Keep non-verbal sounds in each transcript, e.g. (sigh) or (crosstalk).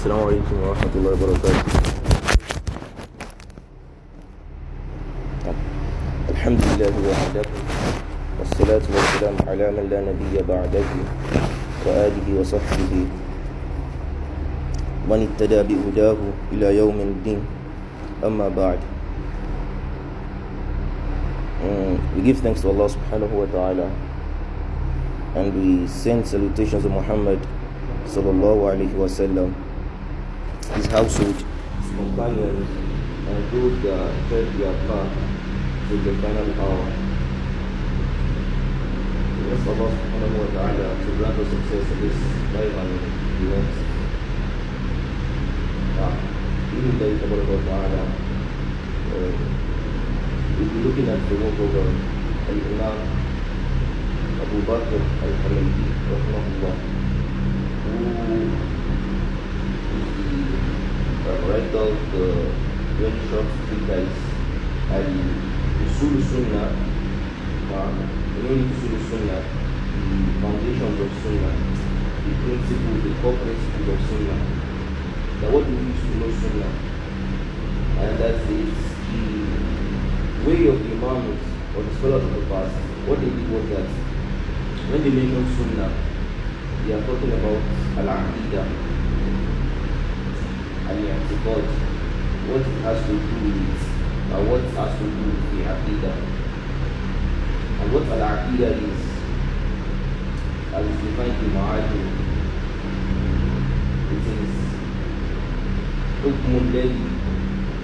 السلام عليكم ورحمة الله وبركاته. الحمد لله وحده والصلاة والسلام على من لا نبي بعده وآله وصحبه. من اهتدى بهداه إلى يوم الدين أما بعد. Mm, we give thanks to Allah subhanahu wa ta'ala and we send salutations to Muhammad sallallahu alayhi wa sallam, his household, companions, and those that tread their path to the final hour. We ask Allah subhanahu wa ta'ala to grant us success in this life and. Ah, even Allah ta'ala, uh, we'll be looking at the work of uh, Al-Imam Abu Bakr Al-Humaydi, rahimahullah, who is the uh, writer of the very short treatise Al-Usul Sunnah, the foundations of Sunnah, the principles, the core principles of Sunnah. Now what we use to know Sunnah? And that is the way of the Imams or the scholars of the past, what they did was that when they mention Sunnah, they are talking about Al-Aqidah, Al-I'tiqad, what it has to do with it, or what it has to do with the Aqidah. And what Al-Aqidah is, as is defined in Ma'ajim, it is حكم الذي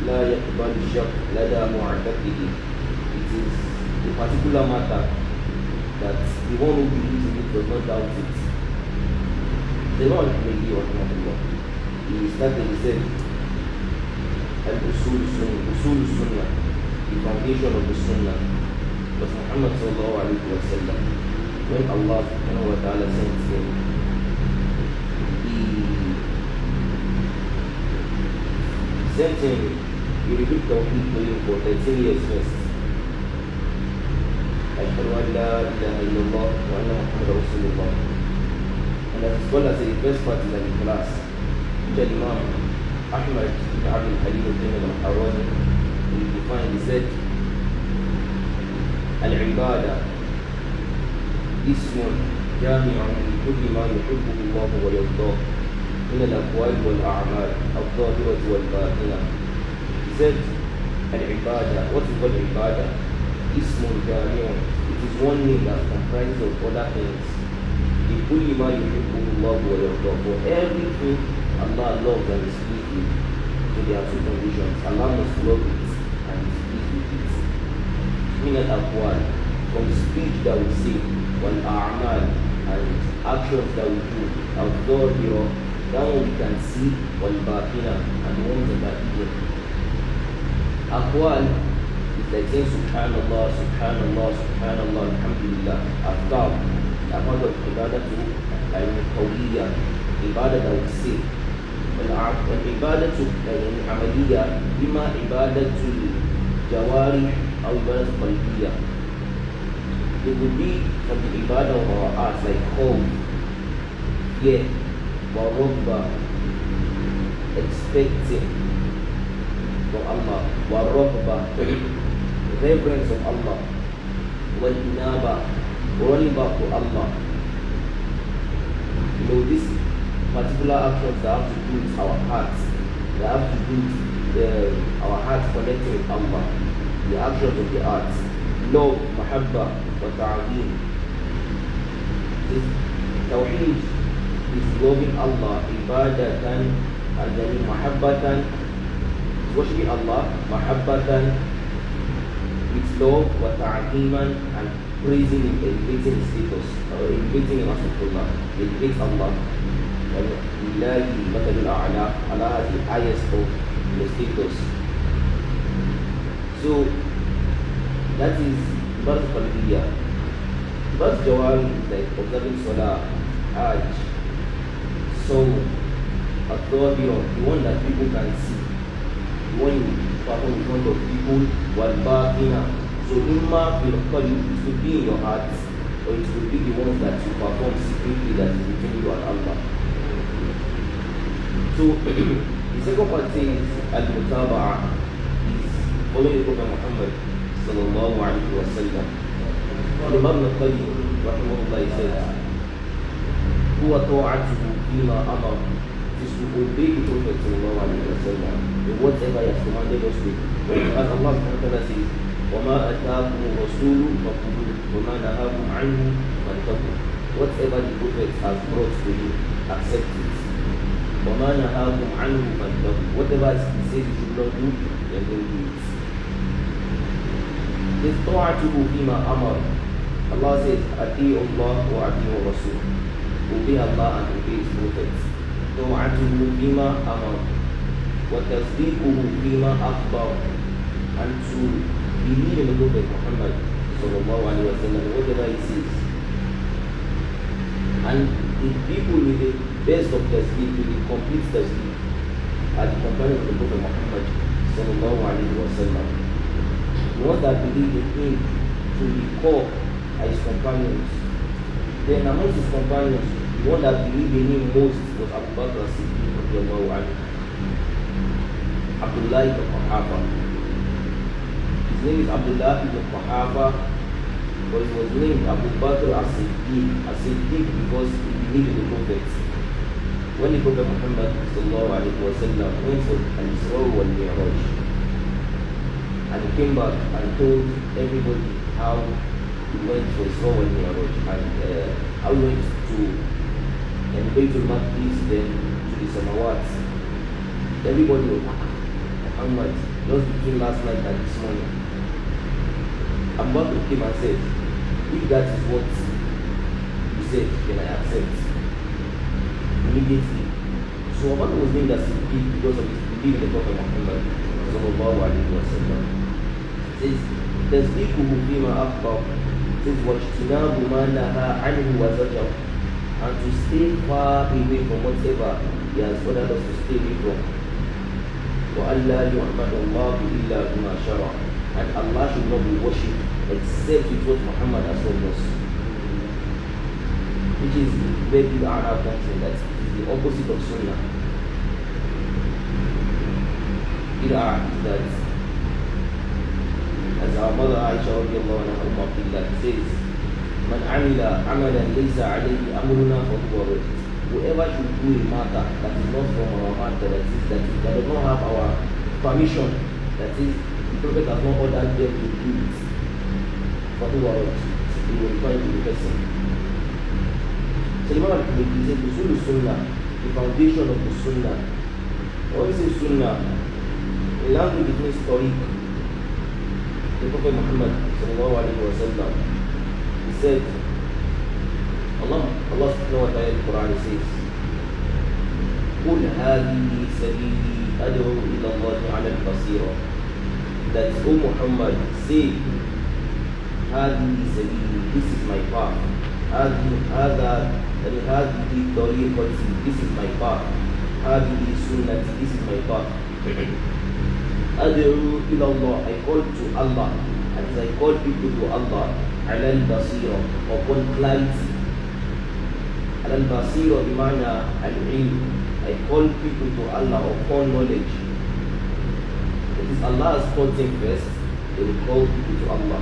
لا يقبل الشك لدى معتقده it is a particular matter that the one who believes in it does not doubt it the Lord may be rahmatullah he started he بيستخدم إزاي؟ الاصول السنة أصول السنة الفاونديشن أوف السنة بس محمد صلى الله عليه وسلم من الله سبحانه وتعالى سنت سنة. سنت سنة. يريد التوحيد في الكورتين سيريا سنس أشهد أن لا إله إلا الله وأن محمد رسول الله أنا أتصل على سيريا سنس فاتلة الكلاس الإمام أحمد بن عبد الحليم الدين بن حوازن الدفان زد العبادة اسم جامع من كل ما يحبه الله ويرضاه من الأقوال والأعمال الظاهرة والباطنة. زد العبادة وصف العبادة اسم جامع. It is one name that comprises of other things. لكل ما يحبه الله ويرضاه. For everything Allah loves and is pleased with mediums and conditions. Allah must love it and is pleased with it. Min al aqwal from speech that we say, when a'mal and actions that we do, outdoor here, that we can see, when batina and the ones that are hidden. Aqwal is like saying subhanallah, subhanallah, subhanallah, alhamdulillah, aftab, a part of ibadah to al-tawliya, ibadah that we say, والعبادة العملية إما عبادة الجوارح أو عبادة قلبية. It would be from the ibadah of our hearts like hope, fear, ورغبة, expecting, from Allah, والرغبة, reverence of Allah, والإنابة, running back to Allah. You know, these particular actions that have to do with our hearts, they have to do with uh, our hearts connecting with Allah, the actions of the heart, love, mahabba, wa ta'aleem. This tawheed is loving Allah, ibadatan, and then mahabbatan, worshiping Allah mahabbatan with love wa ta'ziman and praising him, elevating his status or elevating Allah, elevate Allah. وَلِلَّهِ الْمَثَلُ الْأَعْلَى Allah has the highest of the status. So that is birth qalbiyya. Birth jawari is like observing salah, hajj, so authority the one that people can see when you perform in front of people والباطنة so imma fil qalb it could be in your heart or it could be the ones that you perform secretly that is between you and Allah So the second part al-mutaba'a is following the Prophet Muhammad sallallahu alayhi wa sallam. Imam al-Qayyim rahimahullah says, هو طاعته فيما أمر is to obey the Prophet sallallahu alayhi wa sallam in whatever he has commanded us to. As Allah subhanahu wa ta'ala says, وَمَا أَتَاكُمُ الرَّسُولُ فَخُذُوهُ وَمَا نَهَاكُمْ عَنْهُ فَانْتَهُوا Whatever the Prophet has brought to you, accept it. وما نهاكم عنه فانتهوا. وات ابوت سيد الجمله دي إذ فيما أمر. الله says أطيعوا الله وأطيعوا الرسول وبي الله أن أطيع سلوكك طاعته فيما أمر. وتصديقه فيما أخبر. أن to believe in the book of Muhammad صلى الله عليه وسلم what the Bible says. And if people with it best of tasdeeq with the complete tasdeeq are the companions of the Prophet Muhammad sallallahu alaihi wasallam the ones that believe in him to be called are his companions. Then amongst his companions the one that believed in him most was Abu Bakr as-Siddiq radiallahu anhu. Abdullah ibn Quhafa his name is Abdullah ibn Quhafa but he was named Abu Bakr as-Siddiq as-Siddiq because he believed in the prophets when the Prophet Muhammad wasallam went for al-Isra wal Mi'raj. And he came back and told everybody how he went for Isra wal Mi'raj. And uh, how he went to and Baytul Maqdis then to the Samawat everybody was Muhammad just between last night and this morning. Abu Bakr came and said if that is what you said then I accept immediately so Abu Bakr was named as Siddiq because of his belief in the Prophet Muhammad sallallahu alayhi wa sallam says تصديقه فيما أخبر says واجتناب ما نهى عنه وزجر and to stay far away from whatever he has ordered us to stay away from وألا يعبد الله إلا بما شرع and Allah should not be worshipped except with what Muhammad has told us which is where people are now comes that is the opposite of Sunnah. Bid'ah is that, as our mother Aisha Allah says, Man amila amalan laysa alayhi amruna fahuwa rajul. Whoever should do a matter that is not from our matter, that is that, is, that does not have our permission, that is the prophet has not ordered them to do it. Fahuwa rajul. He will find the person. so Imam al-Tirmidhi says Usul Sunnah the foundation of the Sunnah what is Sunnah in language it means Tariq the Prophet Muhammad sallallahu alayhi wa sallam he said Allah Allah subhanahu wa ta'ala in the Quran says قل هذه سبيلي أدعو إلى الله على البصيرة that O Muhammad say هذه سبيلي this is my path هذه هذا هذه طريقتي this is my path هذه سنتي this is my path أدعو إلى الله I call to Allah as I call people to Allah على البصيرة upon clarity على البصيرة بمعنى العلم I call people to Allah upon knowledge it is Allah has called them first they will call people to Allah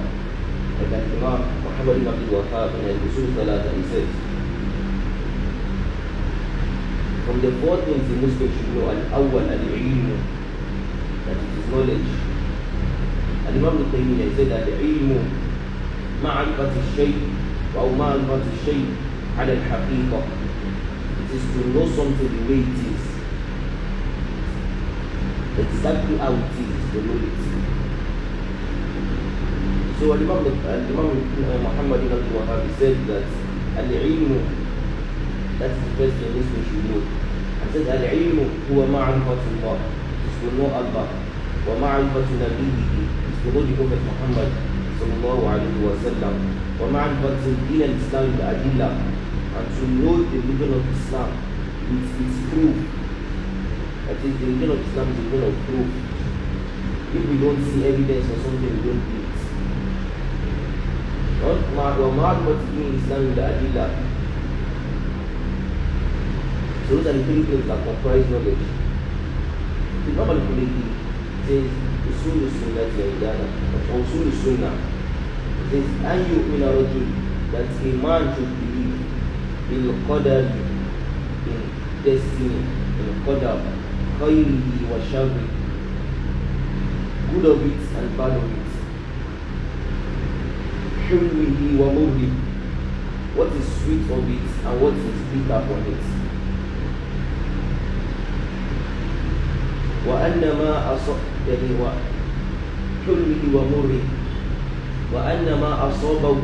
like an Imam Muhammad ibn Abdul Wahab in Al-Usul Thalatha he says from the four things the Muslim should know, al-awwal al-ilm, that it is knowledge. Al-Imam al-Taymiyyah said al-ilm ma'rifat al-shay wa ma'rifat al-shay ala al-haqiqa. It is to know something the way it is. Exactly how it is, the way it is. So Al-Imam, al-imam Muhammad ibn Abdul said that al-ilm that's the first thing Muslims should know. I said, Al-ilmu huwa ma'rifatu Allah. It's to know Allah. Wa ma'rifatu nabihi. It's to know the Prophet Muhammad sallallahu alayhi wa sallam. Wa ma'rifatu din al-Islam bi-adillah. And to know the religion of Islam. It's, it's proof. That is, the religion of Islam is the religion of proof. If we don't see evidence or something, we don't believe. it. Wa ma'rifatu din al-Islam bi-adillah those are the three things that comprise knowledge. The normal community says usul sunnah al-ibada or usul sunnah. It says that a man should believe in qadar in destiny khayrihi wa sharri good of it and bad of it. Wa murri what is sweet of it and what is bitter from it وأن ما أصاب يعني حلمه ومره وأن أصابه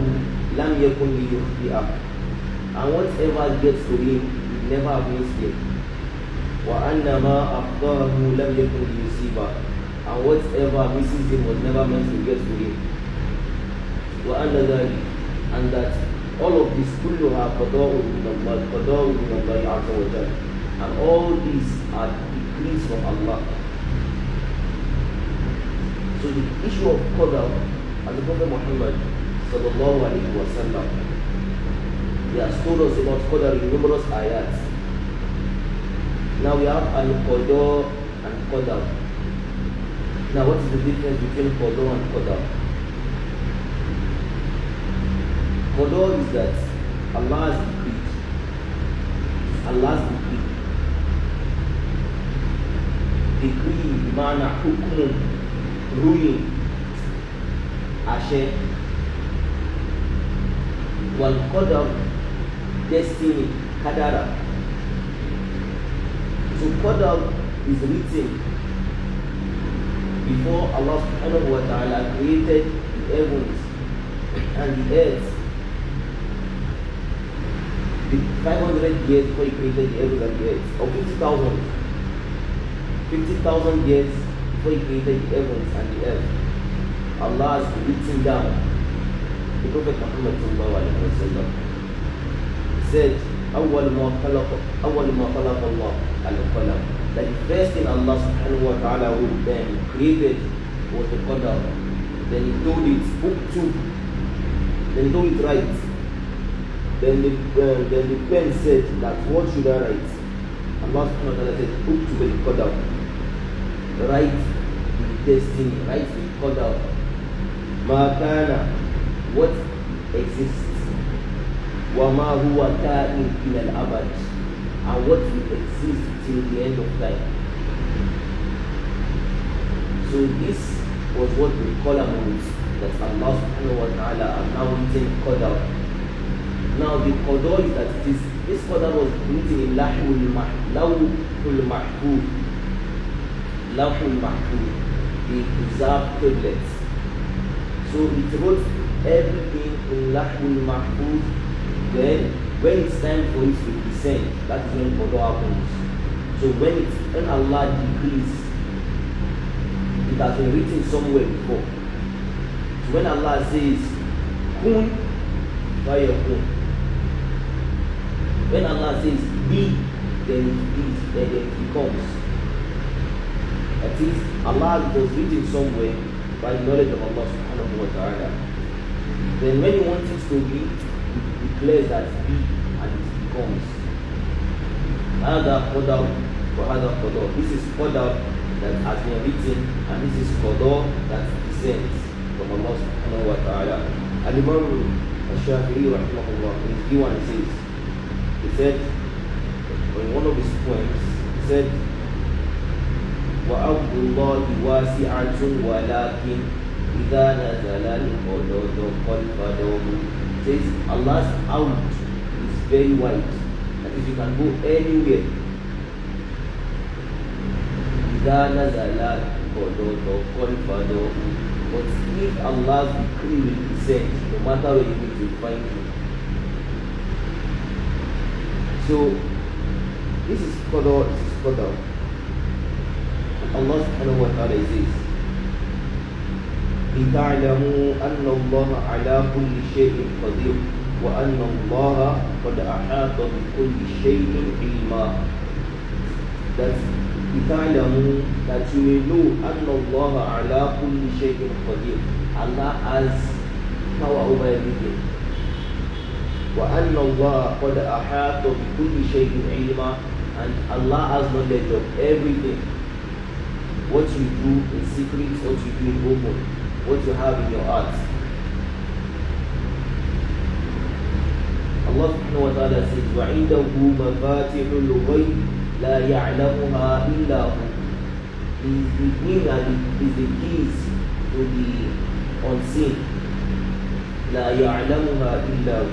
لم يكن ليخطئه and whatever gets to him never have mistake وأن أخطأه لم يكن ليصيبه and whatever misses him was never meant to get to him وأن ذلك and that all of this كلها قضاء من الله قضاء من الله عز وجل and all these are decrees from Allah. So the issue of qadar as the Prophet Muhammad sallallahu alaihi wasallam he has told us about qadar in numerous ayats. Now we have al-qadar and qadar. Now what is the difference between qadar and qadar? Qadar is that Allah has decreed. Allah's decree decree bimana hukumu ruling àṣẹ qadar destiny kadara. So qadar is written before Allah subhanahu wa ta'ala created the heavens and the earth. The 500 years before he created the heavens and the earth. Or 50,000 50,000 years before he created the heavens and the earth Allah has written down the Prophet Muhammad sallallahu alaihi wasallam said أول ما خلق أول ما خلق الله القلم that the first thing Allah subhanahu wa ta'ala will then created was the qadar then he told it book two then he told it right then the, uh, then the pen said that what should I write Allah subhanahu wa ta'ala said book two right destiny, right with out. Makana, what exists. Wama huwa ta'in in al abad, and what will exist till the end of time. So this was what we call a rules that Allah subhanahu wa ta'ala announcing qadar. Now the qadar is that this, this qadar was written in lahul mahfuz lahul mahfuz the preserved tablets so it wrote everything in Lahul Mahfuz. Then, when it's time for it to descend, that is when Qadar happens. So when it, when Allah decrees, it has been written somewhere before. So when Allah says, Kun, fayakun. When Allah says, be, then it is, then it becomes. That is, Allah was written somewhere by the knowledge of Allah subhanahu wa ta'ala. Then when he wants it to be, he declares that be and it becomes. هذا قدر وهذا قدر. This is qadar that has been written and this is qadar that descends from Allah subhanahu wa ta'ala. Al-Imam al-Shafi'i rahimahullah in his Diwan says, he said, in one of his poems, he said, وأرض الله واسعة ولكن إذا نزل القدر قلب says Allah's out is very wide that is you can go anywhere إذا نزل القدر قلب but if Allah's decree will descend no matter where you go to find you so this is qadar this is qadar Allah subhanahu wa ta'ala says لتعلموا أن الله على كل شيء قدير وأن الله قد أحاط بكل شيء علما that لتعلموا that you may know أن الله على كل شيء قدير Allah has power over everything وأن الله قد أحاط بكل شيء علما And Allah has knowledge of everything. What you do in secret, what you do in open, what you have in your heart. Allah subhanahu wa ta'ala says, وَعِنْدَهُ مَفَاتِحُ الْغَيْبِ لَا يَعْلَمُهَا إِلَّا هُ Is the him and is the keys to the unseen. لَا يَعْلَمُهَا إِلَّا هُ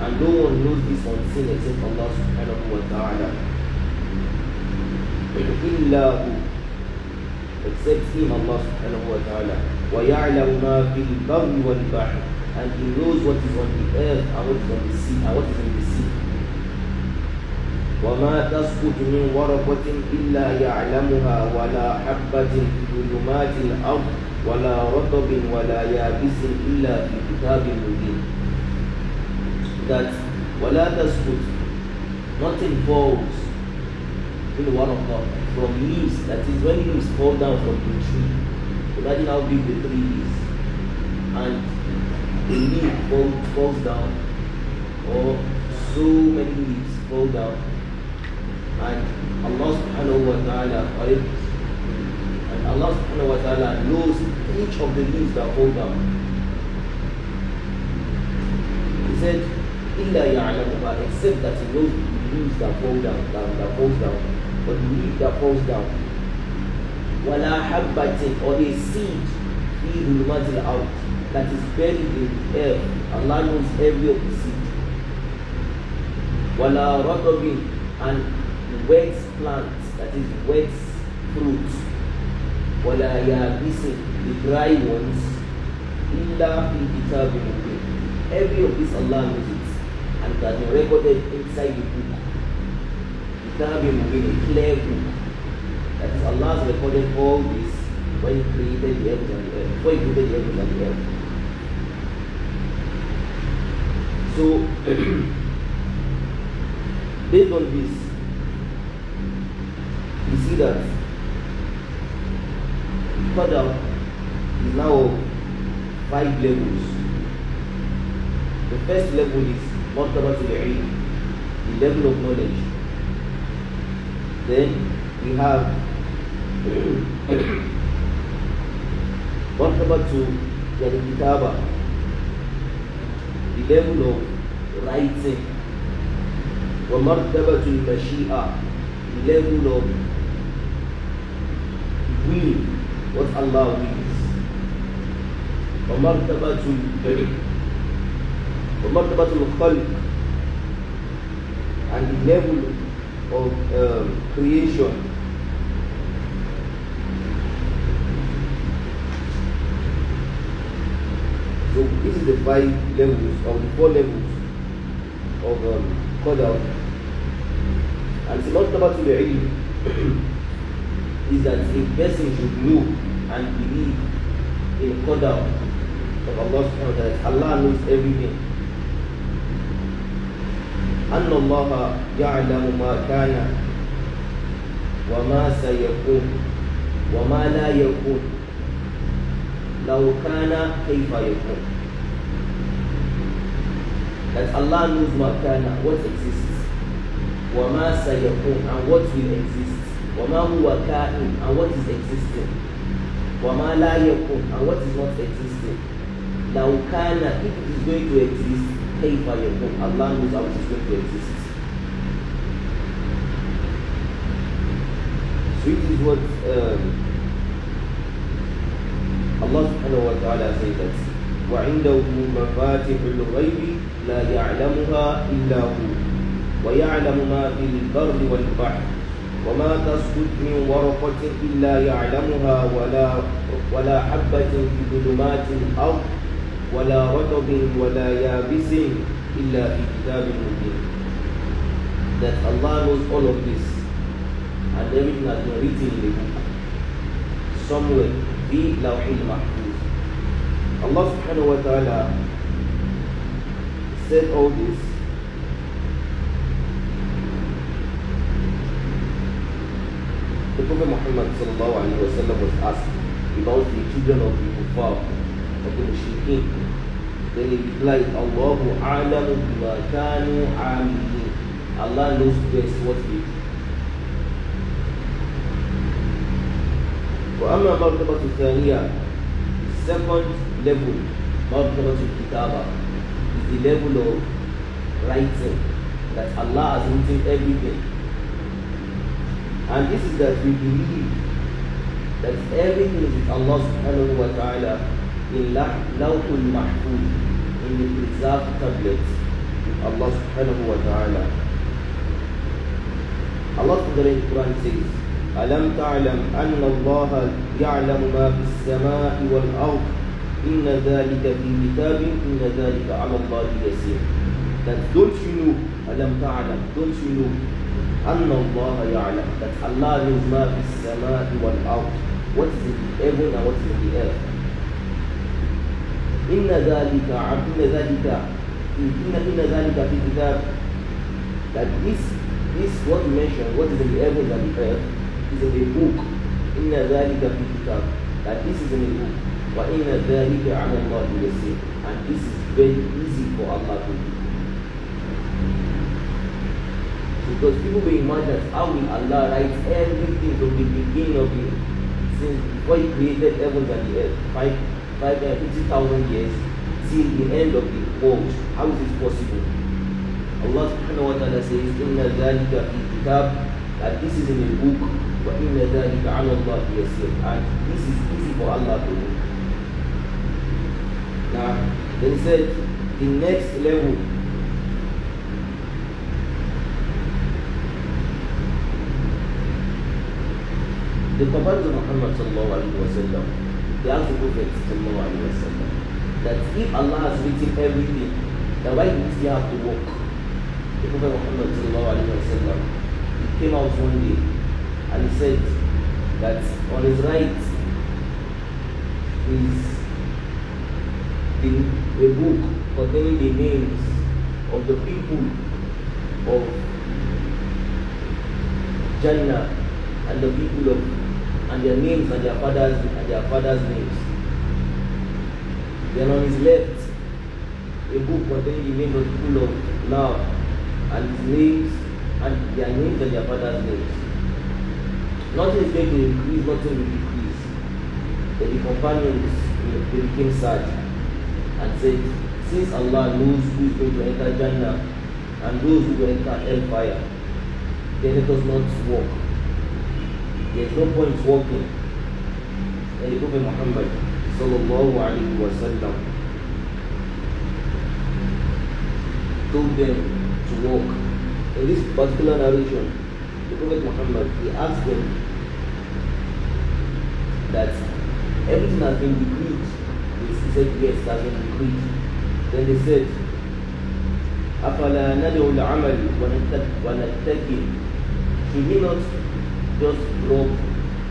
And no one knows this unseen except Allah subhanahu wa ta'ala. إِلَّا هُ Except him, Allah subhanahu wa ta'ala. وَيَعْلَمُ مَا فِي الْبَرِّ وَالْبَحْرِ and he knows what is on the earth and what is on the sea and what is in the sea. وما تسقط من ورقة إلا يعلمها ولا حبة في ظلمات الأرض ولا رطب ولا يابس إلا في كتاب مبين. That ولا تسقط nothing falls in ورقة from leaves that is when leaves fall down from the tree. Imagine how big the tree is and the leaf fall, falls down or so many leaves fall down and Allah subhanahu wa ta'ala and Allah subhanahu wa ta'ala knows each of the leaves that fall down. He said, إِلَّا يَعْلَمُهَا except that he knows the leaves that fall down, that, that falls down, or the leaf that falls down. Wala habbatin or a seed fi dhulumatil out that is buried in the earth. Allah knows every of the seed. Wala rakabin and wet plant that is wet fruits. Wala yabisin the dry ones. Illa fi kitabin Every of this Allah knows it and that recorded inside the. Mubin, a clear book. That is Allah has recorded all this when he created the heavens and the earth. He created the heavens and the earth. So, (clears throat) based on this, you see that Qadar is now five levels. The first level is Martabat al the level of knowledge Then we have Martabat yani Kitaba, the level of writing ومرتبة المشيئة the level of will what Allah wills ومرتبة ومرتبة الخلق and the level of um, creation So this is the five levels or the four levels of um, Qadar. And Simat the ilm (clears throat) is that a person should know and believe in Qadar of Allah subhanahu wa ta'ala. Allah knows everything. أن الله يعلم ما كان وما سيكون وما لا يكون لو كان كيف يكون that Allah knows ما كان what exists وما سيكون and what will exist وما هو كائن and what is existing وما لا يكون and what is not existing لو كان if it is going to exist كيف يكون Allah knows how it is going to exist so it is what um, Allah subhanahu wa ta'ala says that وعنده مفاتح الغيب لا يعلمها إلا هو ويعلم ما في البر والبحر وما تسقط من ورقة إلا يعلمها ولا ولا حبة في ظلمات الأرض ولا رطب ولا يابس إلا في كتاب مبين that Allah knows all of this and everything has been written in the book somewhere في لوح المحفوظ Allah subhanahu wa ta'ala said all this the Prophet Muhammad sallallahu alayhi wa sallam was asked about the children of the kuffar, of the mushrikeen. They replied, Allahu a'lamu bima kanu amilin. Allah knows best what they do. وأما مرتبة الثانية second level مرتبة الكتابة is the level of writing that Allah has written everything and this is that we believe that everything is with Allah subhanahu wa ta'ala اللوح المحفوظ اللي بتتذاق تابلت الله سبحانه وتعالى. الله في القرآن سيز ألم تعلم أن الله يعلم ما في السماء والأرض؟ إن ذلك في كتاب إن ذلك على الله يسير. تتدلشنو ألم تعلم؟ تدلشنو أن الله يعلم that ما في السماء والأرض? What is in the heaven and what is in the earth? إن ذلك إن ذلك إن إن ذلك في كتاب that this this what we mentioned what is in the heaven and the earth is in a book إن ذلك في كتاب that this is in a book وإن ذلك على الله يسير and this is very easy for Allah to do because people will imagine how will Allah write everything from the beginning of it since before he created heaven and the earth five by years till the end of the world. How is this possible? Allah subhanahu wa ta'ala says, Inna dhalika fi kitab, that this is in a book, wa inna dhalika ala Allah yasir. And this is easy for Allah to do. Now, then said, the next level The Prophet Muhammad sallallahu alaihi wasallam the Prophet sallallahu alaihi wasallam that if Allah has written everything then why do we still have to work? The Prophet Muhammad alaihi he came out one day and he said that on his right is the, a book containing the names of the people of Jannah and the people of and their names and their fathers and their fathers' names. Then on his left, a book containing the names of people of love and his names and their names and their fathers' names. Nothing is going to increase, nothing will decrease. Then the companions they became sad and said, Since Allah knows who is going to enter Jannah and those who will enter hellfire, then let us not walk There is no point walking. And the Prophet Muhammad sallallahu alaihi wasallam told them to walk. In this particular narration, the Prophet Muhammad he asked them that everything has been decreed. He said yes, it has been decreed. Then they said, أفلا ندعو العمل ونتكل Should we not just love,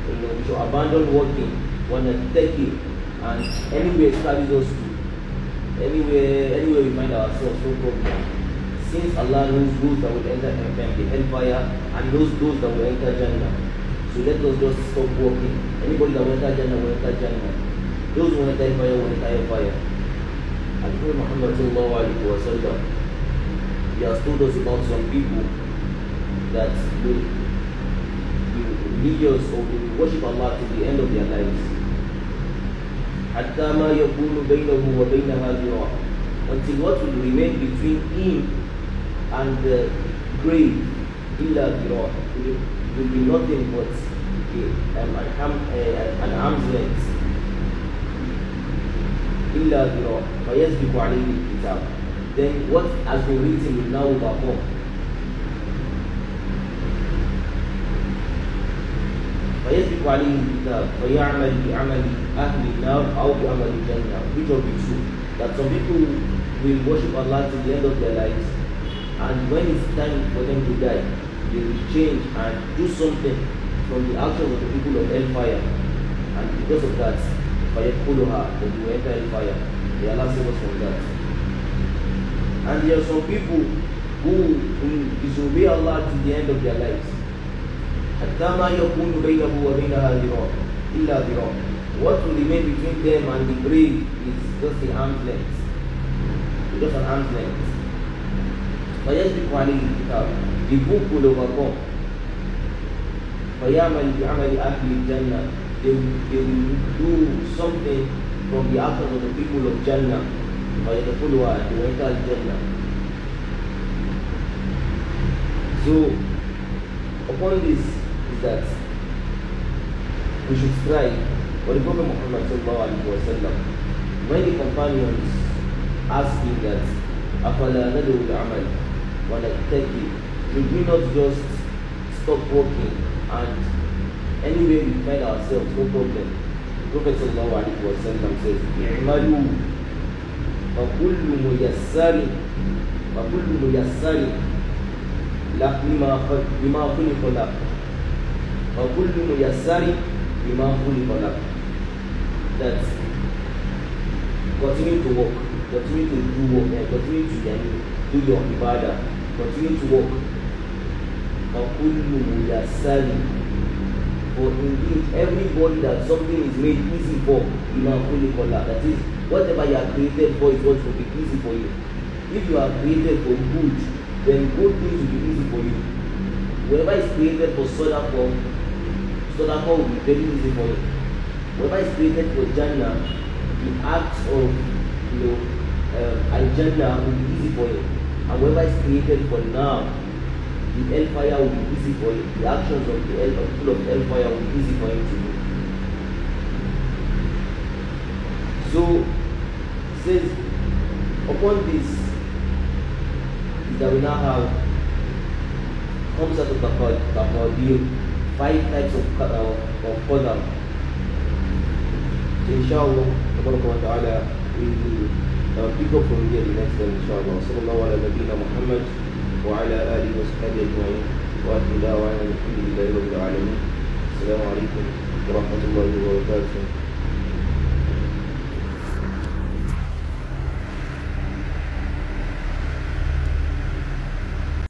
you know, we abandon working. We want to take it and anywhere it carries us to, anywhere, anywhere we find ourselves, no problem. Since Allah knows those that will enter the hellfire and those those that will enter Jannah. So let us just stop working. Anybody that will enter Jannah will enter Jannah. Those who enter hellfire will enter hellfire. And Prophet Muhammad sallallahu alaihi wasallam, he has told us about some people that will religious or will worship Allah to the end of their lives. حتى ما يكون بينه وبينها ذراع until what will remain between him and the grave إلا ذراع will, will be nothing but um, an, arm, uh, an arm's length إلا ذراع فيسبق عليه الكتاب then what has been written will now overcome فيسبق عليه الكتاب فيعمل بعمل أهل النار أو بعمل الجنة which of the two that some people will worship Allah till the end of their lives and when it's time for them to die they will change and do something from the actions of the people of hellfire and because of that فيدخلها then they will enter hellfire may Allah save us from that and there are some people who will disobey Allah till the end of their lives حتى ما يكون بينه وبينها ذراع إلا ذراع what will remain between them and the grave is just an arm's length just an arm's length فيسبق عليه الكتاب the book will overcome فيعمل بعمل أهل الجنة they, they will do something from the actions of the people of Jannah. فَيَدْخُلُهَا They will enter Jannah. So, upon this is that we should strive. But the Prophet Muhammad sallallahu alaihi wasallam, when the companions asked him that, أَفَلَا نَدْعُ الْعَمَلِ وَنَتَّكِي Should we not just stop working and anywhere we find ourselves, no problem. The Prophet sallallahu alaihi wasallam says, اعملوا فكل ميسر فكل ميسر لما لما خلق له فكل ميسر لما خلق له that continue to work continue to do work and continue to yani, do your ibadah continue to work فكل ميسر for indeed everybody that something is made easy for lima خلق له that is whatever you are created for is going to be easy for you if you are created for good then good things will be easy for you. Whatever is created for Sodako, Sodako will be very easy for you. Whatever is created for Jannah, the acts of you know uh, Al-Jannah will be easy for you. And whatever is created for now, the hellfire will be easy for you. The actions of the hell, people of hellfire will be easy for him to do. So, says, upon this, that we now have comes out of the Taqadir, five types of uh, of Qadar. Inshallah, wa ta'ala, we will uh, pick up from here the next time inshallah. Sallallahu ala nabina Muhammad wa ala alihi wa sahbihi ajma'in wa akhi da'wana alhamdulillahi rabbil alamin. Assalamu alaikum wa rahmatullahi wa barakatuh.